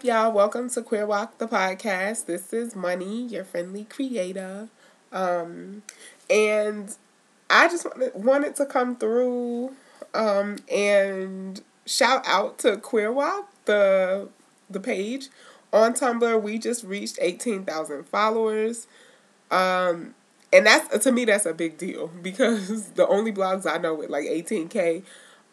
up, y'all? Welcome to Queer WOC the podcast. This is Money, your friendly creator. Um, and I just wanted, wanted to come through um, and shout out to Queer WOC, the the page on Tumblr. We just reached eighteen thousand followers, um, and that's to me that's a big deal because the only blogs I know with like eighteen k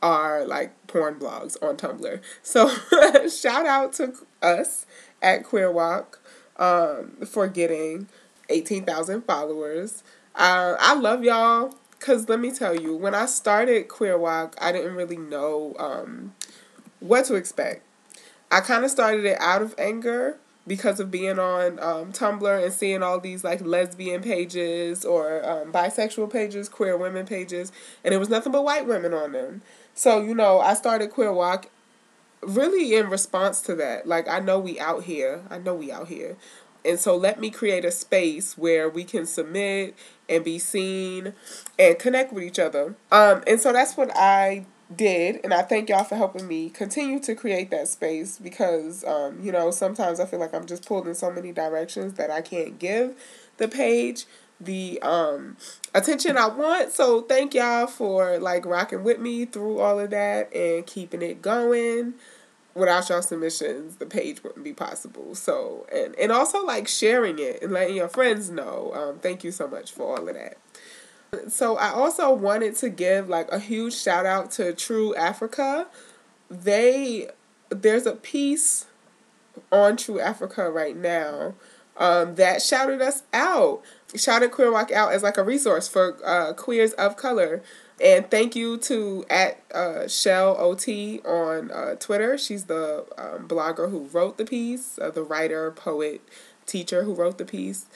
are like porn blogs on Tumblr. So shout out to us at Queer WOC um, for getting eighteen thousand followers. Uh, I love y'all. Cause let me tell you, when I started Queer WOC, I didn't really know um, what to expect. I kind of started it out of anger because of being on um, Tumblr and seeing all these like lesbian pages or um, bisexual pages, queer women pages, and it was nothing but white women on them. So you know, I started Queer WOC really in response to that. Like I know we out here. I know we out here. And so let me create a space where we can submit and be seen and connect with each other. Um, and so that's what I did. And I thank y'all for helping me continue to create that space because, um, you know, sometimes I feel like I'm just pulled in so many directions that I can't give the page the um attention I want. So thank y'all for like rocking with me through all of that and keeping it going without y'all submissions, the page wouldn't be possible. So, and, and also like sharing it and letting your friends know. Um, thank you so much for all of that. So, I also wanted to give like a huge shout out to True Africa. They, there's a piece on True Africa right now um, that shouted us out, shouted Queer WOC out as like a resource for uh, queers of color. And thank you to at uh, Chelle OT on uh, Twitter. She's the um, blogger who wrote the piece, uh, the writer, poet, teacher who wrote the piece.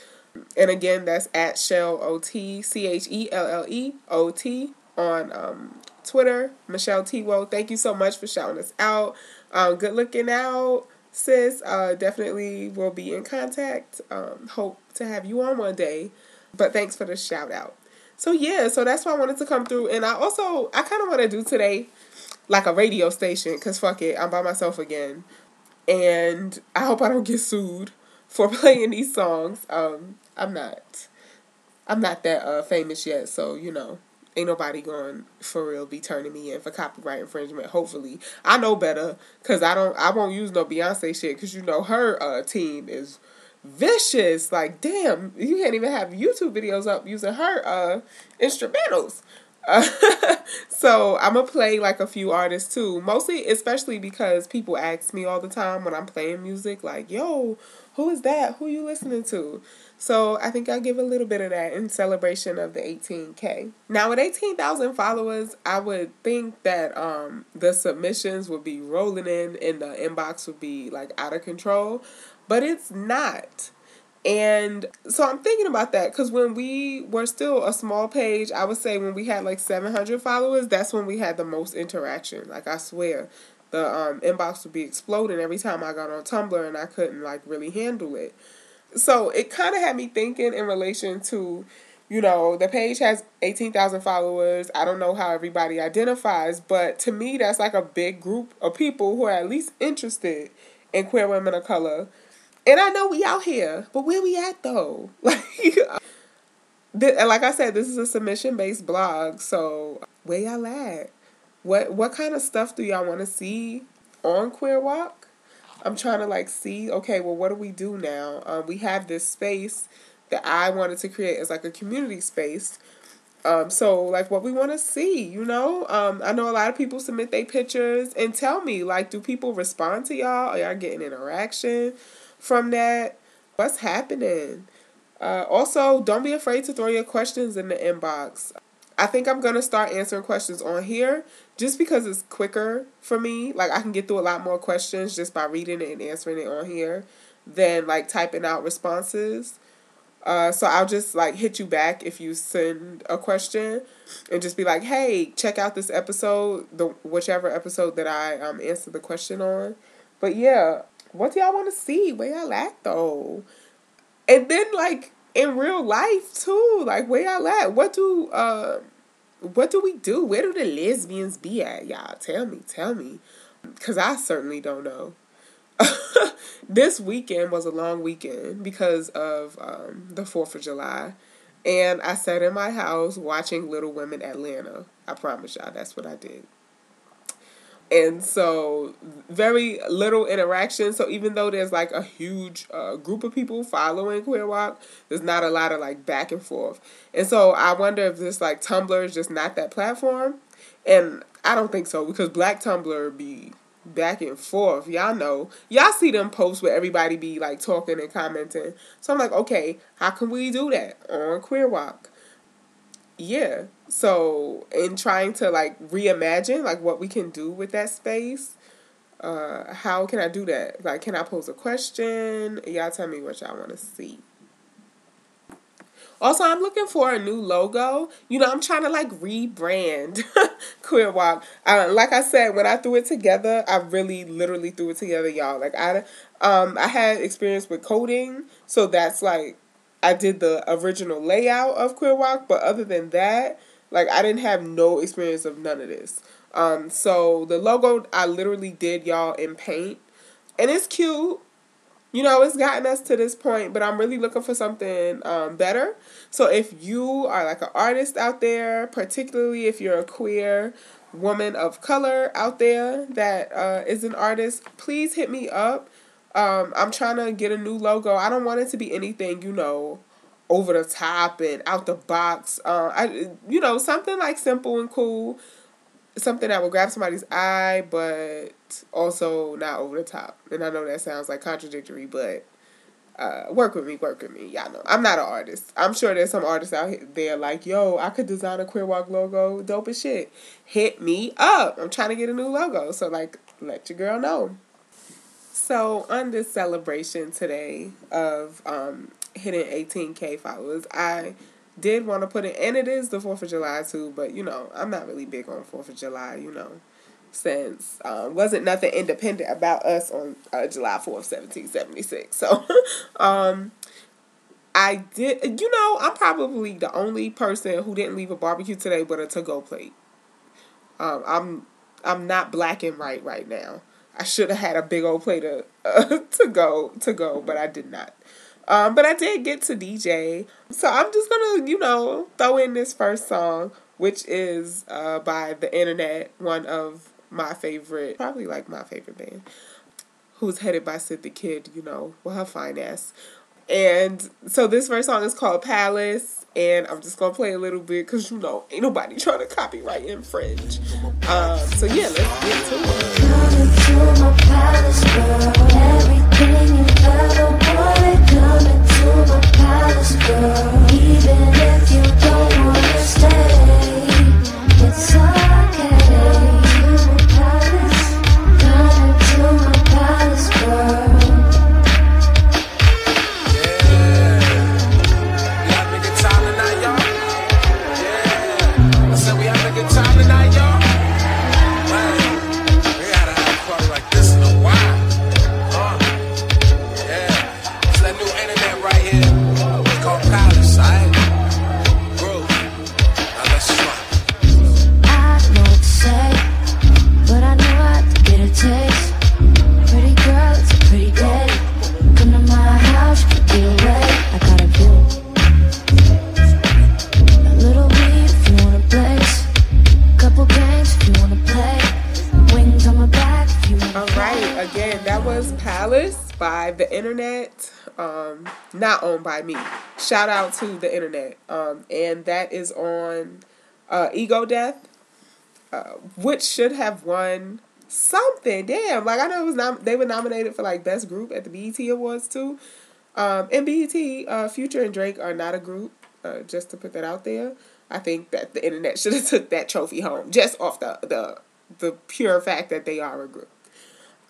And again, that's at Chelle OT, C H E L L E O T on um, Twitter. Michelle Tiwo, thank you so much for shouting us out. Um, good looking out, sis. Uh, definitely will be in contact. Um, hope to have you on one day. But thanks for the shout out. So yeah, so that's why I wanted to come through, and I also I kind of want to do today like a radio station because fuck it, I'm by myself again, and I hope I don't get sued for playing these songs. Um, I'm not, I'm not that uh, famous yet, so you know, ain't nobody going for real be turning me in for copyright infringement. Hopefully, I know better because I don't, I won't use no Beyonce shit because you know her uh, team is vicious. Like, damn, you can't even have YouTube videos up using her uh, instrumentals. Uh, so I'm gonna play like a few artists too, mostly, especially because people ask me all the time when I'm playing music, like, "Yo, who is that? Who you listening to?" So I think I'll give a little bit of that in celebration of the 18k. Now with 18,000 followers, I would think that um the submissions would be rolling in and the inbox would be like out of control but it's not. And so I'm thinking about that because when we were still a small page, I would say when we had like 700 followers, that's when we had the most interaction. Like, I swear, the um, inbox would be exploding every time I got on Tumblr and I couldn't like really handle it. So it kind of had me thinking in relation to, you know, the page has 18,000 followers. I don't know how everybody identifies, but to me, that's like a big group of people who are at least interested in queer women of color and I know we out here, but where we at though? Like, like I said, this is a submission based blog. So where y'all at? What what kind of stuff do y'all want to see on Queer WOC? I'm trying to like see. Okay, well, what do we do now? Um, we have this space that I wanted to create as like a community space. Um, so like what we want to see, you know. Um, I know a lot of people submit their pictures and tell me like, do people respond to y'all? Are y'all getting interaction? from that. What's happening? Uh, also, don't be afraid to throw your questions in the inbox. I think I'm going to start answering questions on here just because it's quicker for me. Like, I can get through a lot more questions just by reading it and answering it on here than like typing out responses. Uh, so I'll just like hit you back if you send a question and just be like, hey, check out this episode, the whichever episode that I um answer the question on. But yeah, what do y'all want to see? Where y'all at though? And then like in real life too, like where y'all at? What do uh what do we do? Where do the lesbians be at, y'all? Tell me, tell me. Cause I certainly don't know. this weekend was a long weekend because of um, the 4th of July. And I sat in my house watching Little Women Atlanta. I promise y'all, that's what I did. And so, very little interaction. So, even though there's like a huge uh, group of people following Queer WOC, there's not a lot of like back and forth. And so, I wonder if this like Tumblr is just not that platform. And I don't think so because Black Tumblr be back and forth. Y'all know. Y'all see them posts where everybody be like talking and commenting. So I'm like, okay, how can we do that on Queer WOC? Yeah. So in trying to like reimagine like what we can do with that space, uh, how can I do that? Like, can I pose a question? Y'all tell me what y'all want to see. Also, I'm looking for a new logo. You know, I'm trying to like rebrand Queer WOC Uh, like I said, when I threw it together, I really literally threw it together, y'all. Like I, um, I had experience with coding, so that's like I did the original layout of Queer WOC, But other than that, like I didn't have no experience of none of this. Um, so the logo I literally did y'all in paint, and it's cute you know, it's gotten us to this point, but I'm really looking for something um, better. So if you are like an artist out there, particularly if you're a queer woman of color out there that uh, is an artist, please hit me up. Um, I'm trying to get a new logo. I don't want it to be anything, you know, over the top and out the box. Uh, I, you know, something like simple and cool something that will grab somebody's eye, but also not over the top. And I know that sounds like contradictory, but uh, work with me, work with me. Y'all know I'm not an artist. I'm sure there's some artists out there like, yo, I could design a Queer WOC logo, dope as shit. Hit me up. I'm trying to get a new logo, so like, let your girl know. So on this celebration today of um, hitting 18k followers, I did want to put it, and it is the 4th of July too, but you know, I'm not really big on 4th of July, you know, since um, wasn't nothing independent about us on uh, July 4th, 1776. So, um, I did, you know, I'm probably the only person who didn't leave a barbecue today but a to go plate. Um, I'm I'm not black and white right now. I should have had a big old plate of uh, to go to go, but I did not. Um, but I did get to DJ. So I'm just gonna, you know, throw in this first song, which is uh, by The Internet, one of my favorite, probably like my favorite band, who's headed by Syd tha Kyd, you know, with her fine ass. And so this first song is called Palace, and I'm just gonna play a little bit because you know ain't nobody trying to copyright infringe. Um, so yeah, let's get to it. Even if you don't wanna stay, it's okay. Not owned by me. Shout out to the internet. Um, and that is on uh, Ego Death, uh, which should have won something. Damn, like I know it was nom- they were nominated for like best group at the BET Awards too. Um, and BET, uh, Future and Drake are not a group. Uh, just to put that out there, I think that the internet should have took that trophy home just off the the the pure fact that they are a group.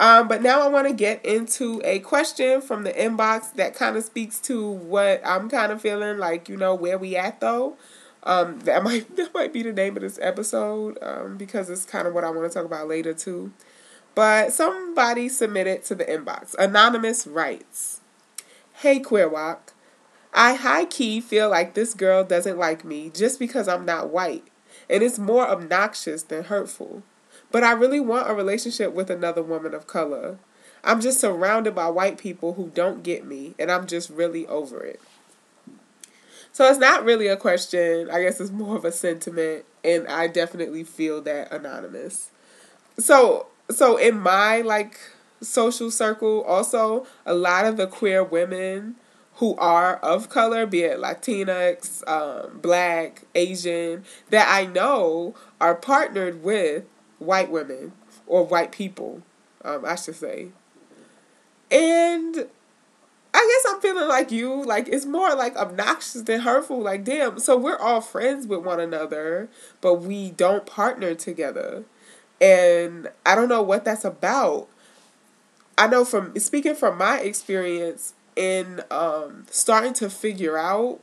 Um, but now I want to get into a question from the inbox that kind of speaks to what I'm kind of feeling like, you know, where we at though. Um, that might that might be the name of this episode um, because it's kind of what I want to talk about later too. But somebody submitted to the inbox. Anonymous writes, "Hey Queer WOC, I high key feel like this girl doesn't like me just because I'm not white, and it's more obnoxious than hurtful but I really want a relationship with another woman of color. I'm just surrounded by white people who don't get me, and I'm just really over it. So it's not really a question. I guess it's more of a sentiment, and I definitely feel that anonymous. So so in my like social circle, also a lot of the queer women who are of color, be it Latinx, um, Black, Asian, that I know are partnered with white women or white people, um, I should say. And I guess I'm feeling like you. Like it's more like obnoxious than hurtful. Like damn, so we're all friends with one another, but we don't partner together, and I don't know what that's about. I know from speaking from my experience in um, starting to figure out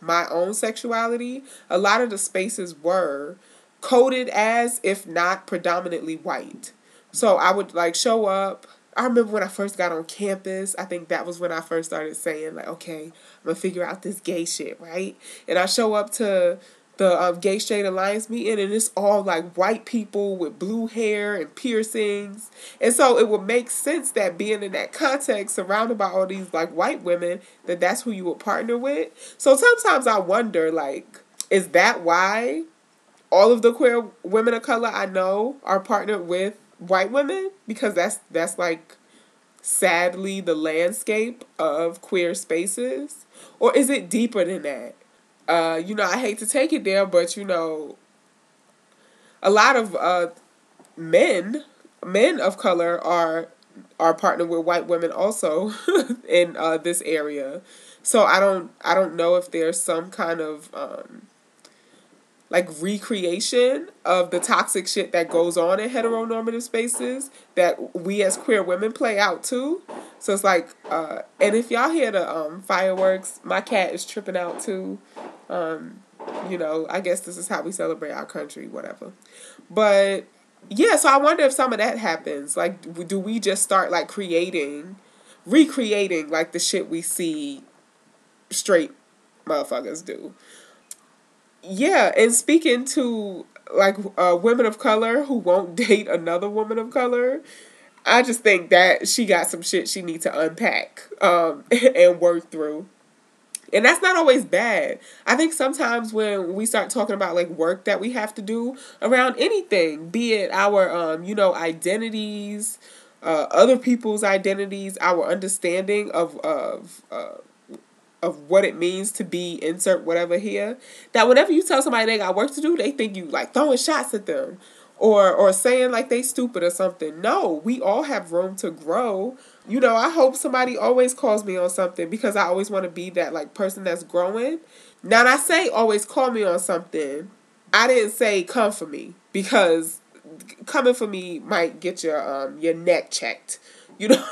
my own sexuality, a lot of the spaces were coded as, if not predominantly white. So I would like show up I remember when I first got on campus, I think that was when I first started saying, like, okay, I'm to figure out this gay shit, right? And I show up to the um, Gay Straight Alliance meeting, and it's all like white people with blue hair and piercings. And so it would make sense that being in that context, surrounded by all these like white women, that that's who you would partner with. So sometimes I wonder, like, is that why all of the queer women of color I know are partnered with white women because that's that's like sadly the landscape of queer spaces. Or is it deeper than that? Uh you know i hate to take it there but you know a lot of uh men men of color are are partnered with white women also in uh this area. So i don't i don't know if there's some kind of um like recreation of the toxic shit that goes on in heteronormative spaces that we as queer women play out too. So it's like, uh, and if y'all hear the um, fireworks, my cat is tripping out too. Um, you know, I guess this is how we celebrate our country, whatever. But yeah, so I wonder if some of that happens. Like, do we just start like creating, recreating like the shit we see straight motherfuckers do? Yeah, and speaking to like uh, women of color who won't date another woman of color, I just think that she got some shit she needs to unpack um, and work through. And that's not always bad. I think sometimes when we start talking about like work that we have to do around anything, be it our um, you know, identities, uh, other people's identities, our understanding of of uh, of what it means to be insert whatever here that whenever you tell somebody they got work to do they think you like throwing shots at them or or saying like they stupid or something. No we all have room to grow. You know i hope somebody always calls me on something because i always want to be that like person that's growing. Now i say always call me on something i didn't say come for me because coming for me might get your um your neck checked. You know,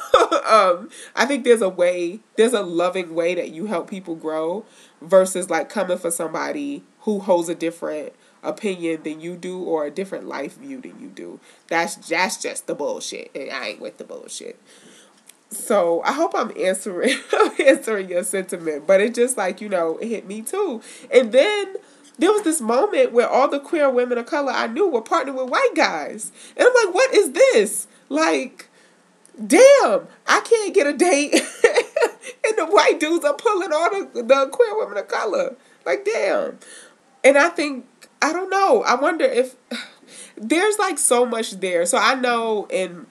um, I think there's a way, there's a loving way that you help people grow versus like coming for somebody who holds a different opinion than you do or a different life view than you do. That's that's just the bullshit, and I ain't with the bullshit. So I hope I'm answering answering your sentiment, but it just like you know it hit me too, and then there was this moment where all the queer women of color I knew were partnered with white guys, and I'm like, what is this? Like damn, I can't get a date. and the white dudes are pulling all the, the queer women of color. Like, damn. And I think, I don't know. I wonder if there's like so much there. So I know in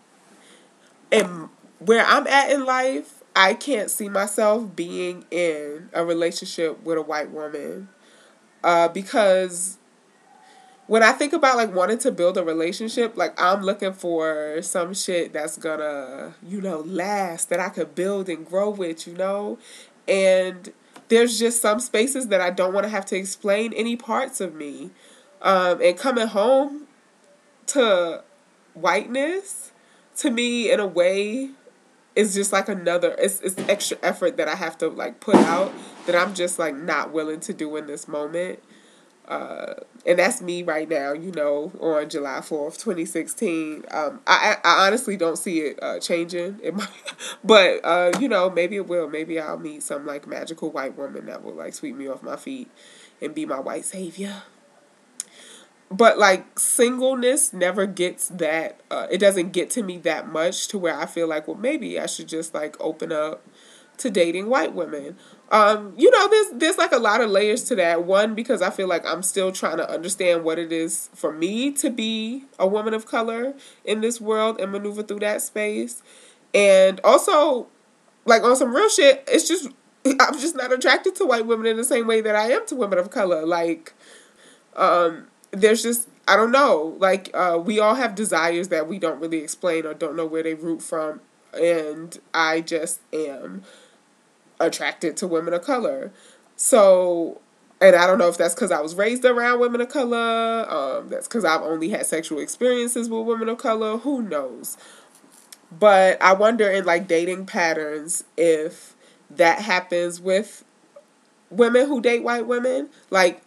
in where I'm at in life, I can't see myself being in a relationship with a white woman. Uh, because when I think about like wanting to build a relationship, like I'm looking for some shit that's gonna, you know, last that I could build and grow with, you know? And there's just some spaces that I don't want to have to explain any parts of me. Um, and coming home to whiteness to me in a way is just like another it's, it's extra effort that I have to like put out that I'm just like not willing to do in this moment. Uh, and that's me right now, you know, on July 4th, 2016. Um, I, I honestly don't see it uh, changing. But, uh, you know, maybe it will. Maybe I'll meet some, like, magical white woman that will, like, sweep me off my feet and be my white savior. but like singleness never gets that uh, it doesn't get to me that much to where I feel like well maybe I should just like open up to dating white women. Um, you know, there's there's like a lot of layers to that. One because I feel like I'm still trying to understand what it is for me to be a woman of color in this world and maneuver through that space. And also like on some real shit, it's just I'm just not attracted to white women in the same way that I am to women of color. Like um there's just I don't know. Like uh, we all have desires that we don't really explain or don't know where they root from, and I just am attracted to women of color. So, and I don't know if that's because I was raised around women of color. Um, that's because I've only had sexual experiences with women of color. Who knows? But I wonder in like dating patterns if that happens with women who date white women. Like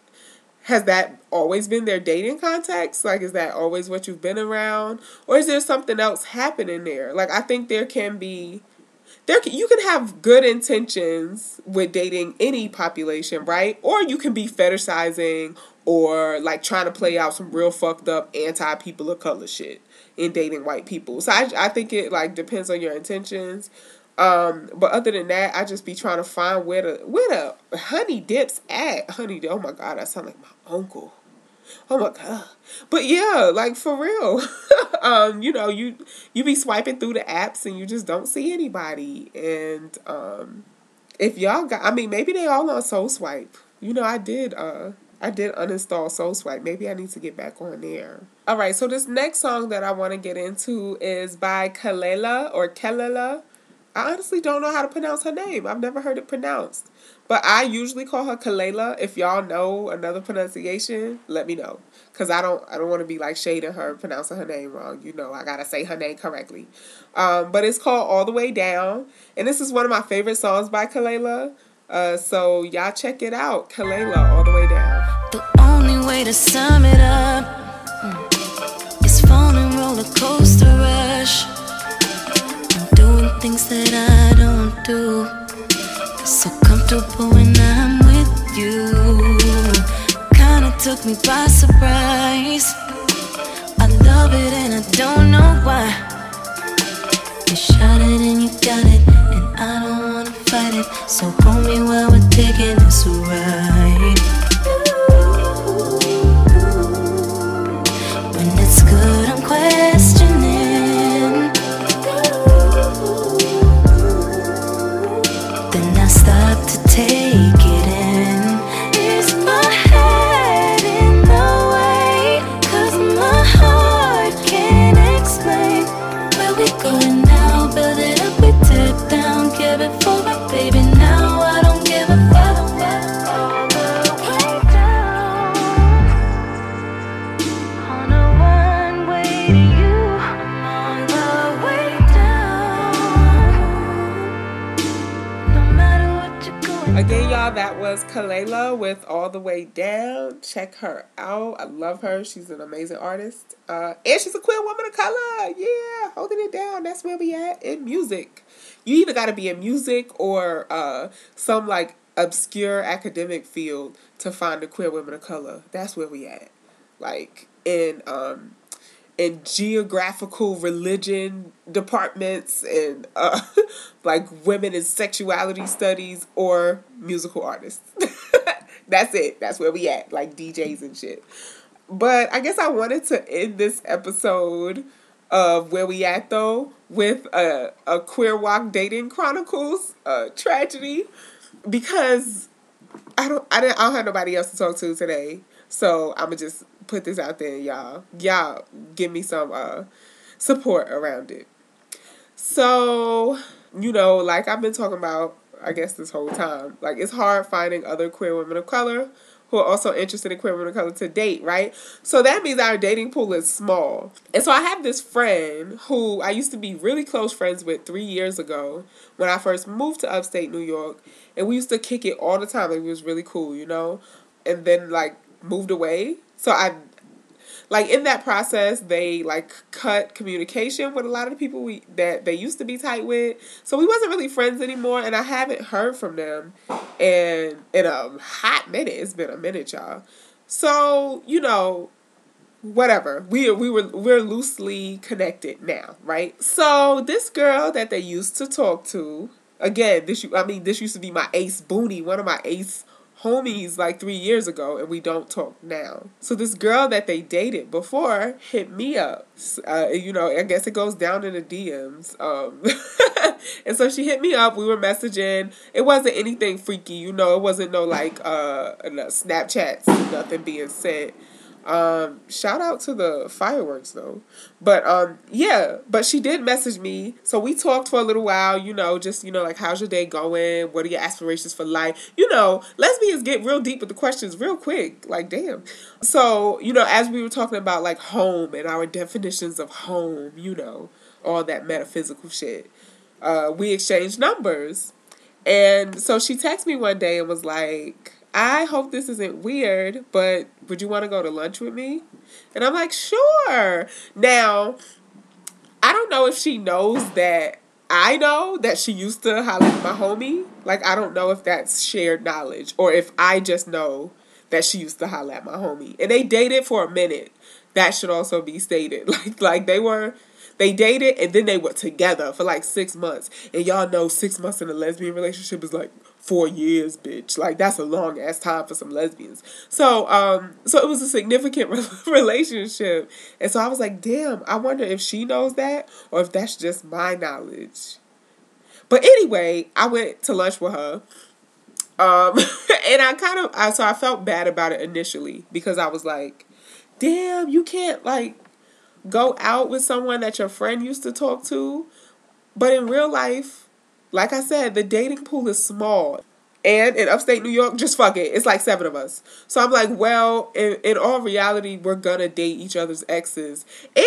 has that always been their dating context? Like, is that always what you've been around? Or is there something else happening there? Like, I think there can be, there you can have good intentions with dating any population, right? Or you can be fetishizing or like trying to play out some real fucked up anti people of color shit in dating white people. So I, I think it like depends on your intentions. Um, but other than that, I just be trying to find where the where the honey dips at. Honey, oh my god, I sound like my uncle. Oh my god. But yeah, like for real. um, you know, you you be swiping through the apps and you just don't see anybody. And um if y'all got I mean maybe they all on Soul Swipe. You know, I did uh I did uninstall Soul Swipe. Maybe I need to get back on there. All right, so this next song that I want to get into is by Kalela or Kelela. I honestly don't know how to pronounce her name. I've never heard it pronounced. But I usually call her Kalela. If y'all know another pronunciation, let me know. Cause I don't I don't want to be like shading her pronouncing her name wrong. You know, I gotta say her name correctly. Um, but it's called All the Way Down. And this is one of my favorite songs by Kalela. Uh, so y'all check it out. Kalela, All the Way Down. The only way to sum it up mm, is falling roller coaster rush I'm Doing things that I don't do. Comfortable when I'm with you. Kinda took me by surprise. I love it and I don't know why. You shot it and you got it, and I don't wanna fight it. So hold me while we're taking this ride. Going now. Build it up, we tear down, give it for my baby now. I was Kalela with All the Way Down. Check her out. I love her. She's an amazing artist. Uh, and she's a queer woman of color. Yeah, holding it down. That's where we at in music. You either got to be in music or uh, some like obscure academic field to find a queer woman of color. That's where we at. Like in um, in geographical religion departments and uh, like women in sexuality studies or musical artists. That's it. That's where we at, like DJs and shit. But I guess I wanted to end this episode of where we at though with a a Queer WOC dating chronicles uh, tragedy because I don't I didn't I don't have nobody else to talk to today. So I'ma just put this out there, y'all. Y'all give me some uh support around it. So, you know, like I've been talking about, I guess this whole time, like it's hard finding other queer women of color who are also interested in queer women of color to date, right? So that means our dating pool is small. And so I have this friend who I used to be really close friends with three years ago when I first moved to upstate New York. And we used to kick it all the time. Like, it was really cool, you know? And then, like, moved away. So I like in that process they like cut communication with a lot of the people we that they used to be tight with so we wasn't really friends anymore and i haven't heard from them and in a hot minute it's been a minute y'all so you know whatever. We we were we're loosely connected now, right? So this girl that they used to talk to, again, this I mean this used to be my ace boonie, one of my ace homies like three years ago and we don't talk now. So this girl that they dated before hit me up. Uh, you know, I guess it goes down in the DMs. Um, and so she hit me up. We were messaging. It wasn't anything freaky, you know. It wasn't no like uh, Snapchats, nothing being sent. Um, shout out to the fireworks though. But um, yeah, but she did message me. So we talked for a little while, you know, just, you know, like how's your day going? What are your aspirations for life? You know, lesbians get real deep with the questions real quick. Like, damn. So, you know, as we were talking about like home and our definitions of home, you know, all that metaphysical shit. Uh, we exchanged numbers. And so she texted me one day and was like, I hope this isn't weird, but would you want to go to lunch with me? And I'm like, sure. Now, I don't know if she knows that I know that she used to holler at my homie. Like, I don't know if that's shared knowledge or if I just know that she used to holler at my homie. And they dated for a minute. That should also be stated. Like, like they were they dated and then they were together for like six months. And y'all know six months in a lesbian relationship is like four years, bitch. Like that's a long ass time for some lesbians. So, um, so it was a significant relationship, and so I was like, damn. I wonder if she knows that or if that's just my knowledge. But anyway, I went to lunch with her. Um, and I kind of, I, so I felt bad about it initially because I was like, damn, you can't like go out with someone that your friend used to talk to. But in real life, like I said, the dating pool is small. And in upstate New York, just fuck it. It's like seven of us. So I'm like, well, in, in all reality, we're gonna date each other's exes. And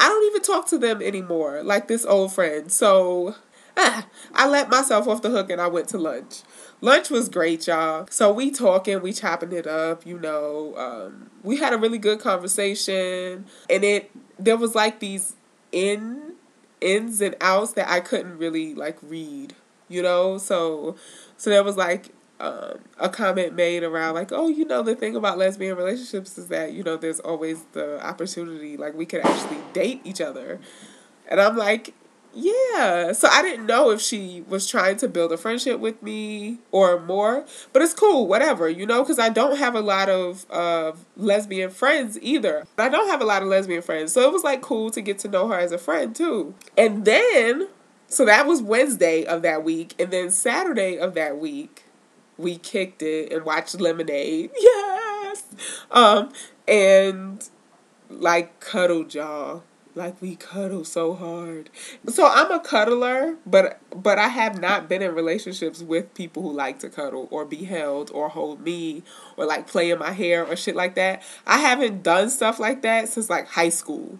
I don't even talk to them anymore, like this old friend. So ah, I let myself off the hook and I went to lunch. Lunch was great, y'all. So we talking, we chopping it up, you know. Um, we had a really good conversation. And it there was like these in ins and outs that I couldn't really like read, you know? So so there was like um, a comment made around like, oh, you know, the thing about lesbian relationships is that, you know, there's always the opportunity, like we could actually date each other. And I'm like, yeah. So I didn't know if she was trying to build a friendship with me or more, but it's cool, whatever, you know, because I don't have a lot of uh, lesbian friends either. I don't have a lot of lesbian friends. So it was like cool to get to know her as a friend too. And then, so that was Wednesday of that week. And then Saturday of that week, we kicked it and watched Lemonade. Yes. Um, and like cuddled y'all like we cuddle so hard. So I'm a cuddler, but but I have not been in relationships with people who like to cuddle or be held or hold me or like play in my hair or shit like that. I haven't done stuff like that since like high school.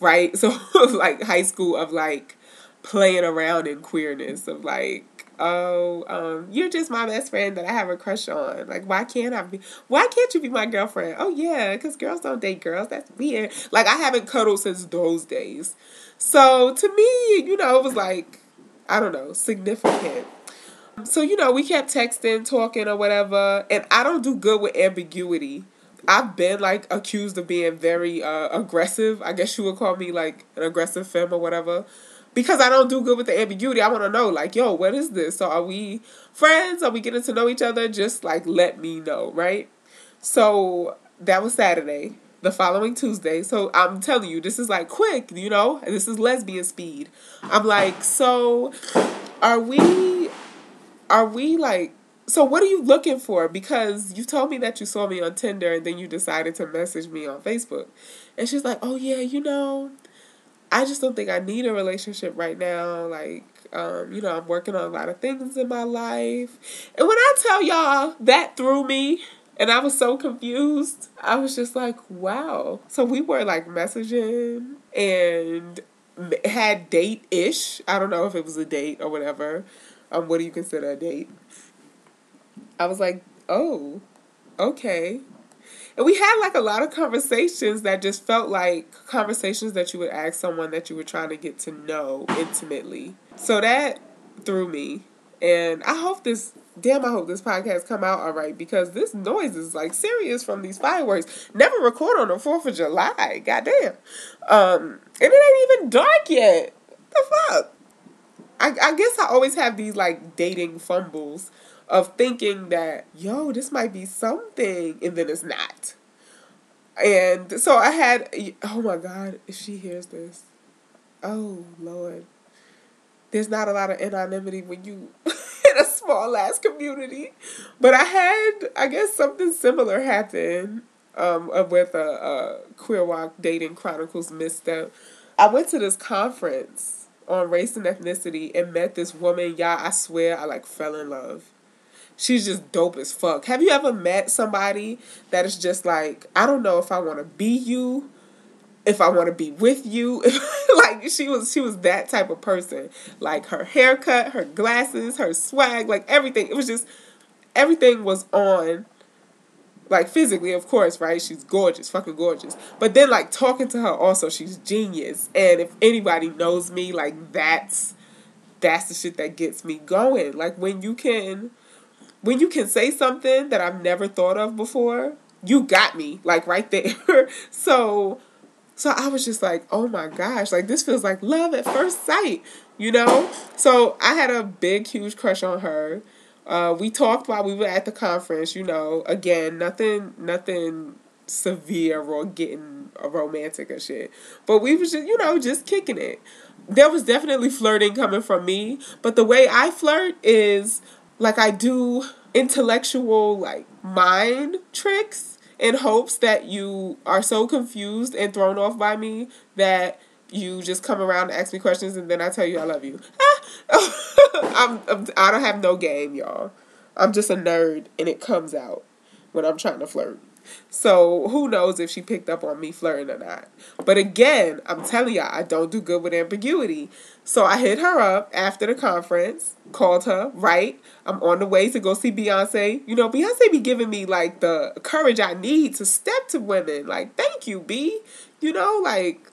Right? So like high school of like playing around in queerness of like oh, um, you're just my best friend that I have a crush on. Like, why can't I be? Why can't you be my girlfriend? Oh yeah, because girls don't date girls. That's weird. Like, I haven't cuddled since those days. So to me, you know, it was like, I don't know, significant. So you know, we kept texting, talking, or whatever, and I don't do good with ambiguity. I've been like accused of being very uh, aggressive. I guess you would call me like an aggressive femme or whatever because I don't do good with the ambiguity. I want to know, like, yo, what is this? So are we friends? Are we getting to know each other? Just like let me know, right? So that was Saturday. The following Tuesday. So I'm telling you, this is like quick, you know? This is lesbian speed. I'm like, so are we are we like so what are you looking for? Because you told me that you saw me on Tinder and then you decided to message me on Facebook. And she's like, "Oh yeah, you know, I just don't think I need a relationship right now. Like, um, you know, I'm working on a lot of things in my life. And when I tell y'all that threw me and I was so confused, I was just like, wow. So we were like messaging and had date ish. I don't know if it was a date or whatever. Um, what do you consider a date? I was like, oh, okay. And we had like a lot of conversations that just felt like conversations that you would ask someone that you were trying to get to know intimately. So that threw me. And I hope this damn, I hope this podcast come out all right because this noise is like serious from these fireworks. Never record on the 4th of July. Goddamn. Um, and it ain't even dark yet. What the fuck? I, I guess I always have these like dating fumbles of thinking that, yo, this might be something, and then it's not. And so I had, oh my God, if she hears this, oh Lord, there's not a lot of anonymity when you in a small ass community. But I had, I guess, something similar happen um, with a, a Queer WOC Dating Chronicles misstep. I went to this conference on race and ethnicity and met this woman. Y'all, I swear, I like fell in love. She's just dope as fuck. Have you ever met somebody that is just like, I don't know if I want to be you, if I want to be with you. like she was she was that type of person. Like her haircut, her glasses, her swag, like everything. It was just everything was on like physically, of course, right? She's gorgeous, fucking gorgeous. But then like talking to her also, she's genius. And if anybody knows me, like that's that's the shit that gets me going. Like when you can when you can say something that I've never thought of before, you got me, like right there. so so I was just like, oh my gosh, like this feels like love at first sight, you know? So I had a big, huge crush on her. Uh, we talked while we were at the conference, you know, again, nothing nothing severe or getting romantic or shit. But we was just, you know, just kicking it. There was definitely flirting coming from me, but the way I flirt is like I do intellectual like mind tricks in hopes that you are so confused and thrown off by me that you just come around and ask me questions and then I tell you I love you. Ah! I'm, I'm I don't have no game, y'all. I'm just a nerd and it comes out when I'm trying to flirt. So who knows if she picked up on me flirting or not. But again, I'm telling y'all, I don't do good with ambiguity. So I hit her up after the conference, called her, right? I'm on the way to go see Beyonce. You know, Beyonce be giving me like the courage I need to step to women. Like, thank you, B. You know, like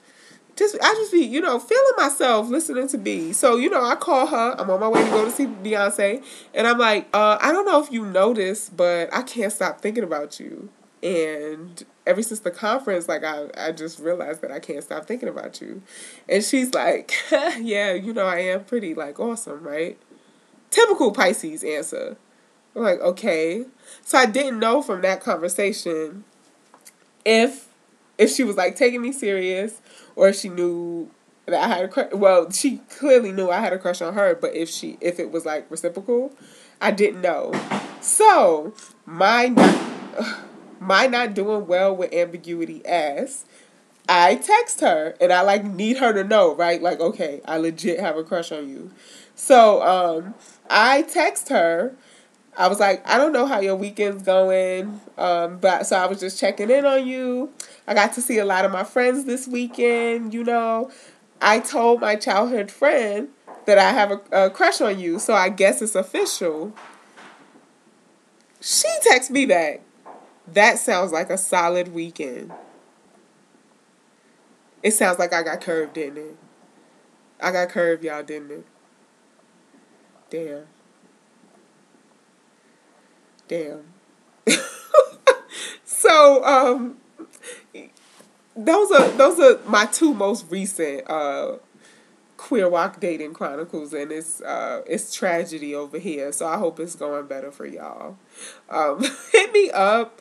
just I just be, you know, feeling myself listening to B. So, you know, I call her. I'm on my way to go to see Beyonce. And I'm like, uh, I don't know if you noticed, but I can't stop thinking about you. And ever since the conference, like I, I just realized that I can't stop thinking about you. And she's like, Yeah, you know, I am pretty like awesome, right? Typical Pisces answer. I'm like, okay. So I didn't know from that conversation if if she was like taking me serious or if she knew that I had a crush. Well, she clearly knew I had a crush on her, but if she if it was like reciprocal, I didn't know. So my my not doing well with ambiguity ass, I text her and I like need her to know, right? Like, okay, I legit have a crush on you. So um I text her. I was like, I don't know how your weekend's going. Um, but so I was just checking in on you. I got to see a lot of my friends this weekend, you know. I told my childhood friend that I have a, a crush on you, so I guess it's official. She texts me back. That sounds like a solid weekend. It sounds like I got curved, didn't it? I got curved, y'all, didn't it? Damn. Damn. so, um, those are those are my two most recent uh Queer WOC dating chronicles and it's uh it's tragedy over here so i hope it's going better for y'all um hit me up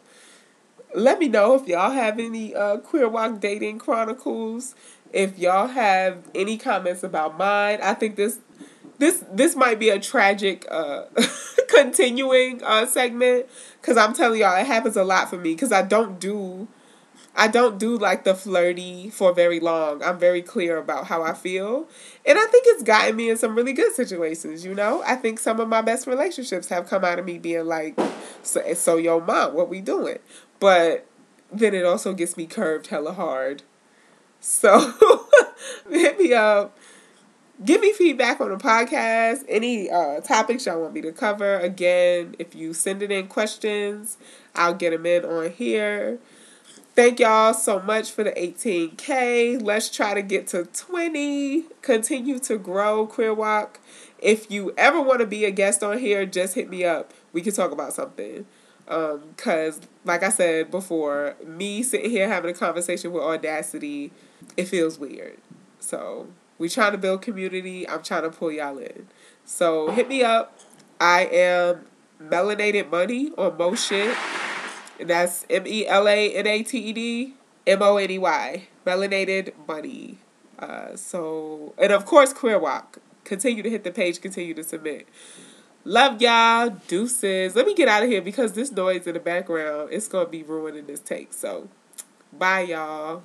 let me know if y'all have any uh, Queer WOC Dating Chronicles. If y'all have any comments about mine, I think this this this might be a tragic uh, continuing uh, segment because I'm telling y'all it happens a lot for me because I don't do I don't do like the flirty for very long. I'm very clear about how I feel. And I think it's gotten me in some really good situations, you know? I think some of my best relationships have come out of me being like, so, so yo, mom, what we doing? But then it also gets me curved hella hard. So hit me up. Give me feedback on the podcast. Any uh, topics y'all want me to cover. Again, if you send it in questions, I'll get them in on here. Thank y'all so much for the 18K. Let's try to get to 20. Continue to grow Queer WOC if you ever want to be a guest on here, just hit me up. We can talk about something. Um, cause like I said before, me sitting here having a conversation with Audacity, it feels weird. So we trying to build community. I'm trying to pull y'all in. So hit me up. I am melanated money on most shit. And that's M E L A N A T E D M O N E Y. Melanated money. Uh, so and of course Queer WOC. Continue to hit the page, continue to submit. Love y'all. Deuces. Let me get out of here because this noise in the background is gonna be ruining this take. So bye y'all.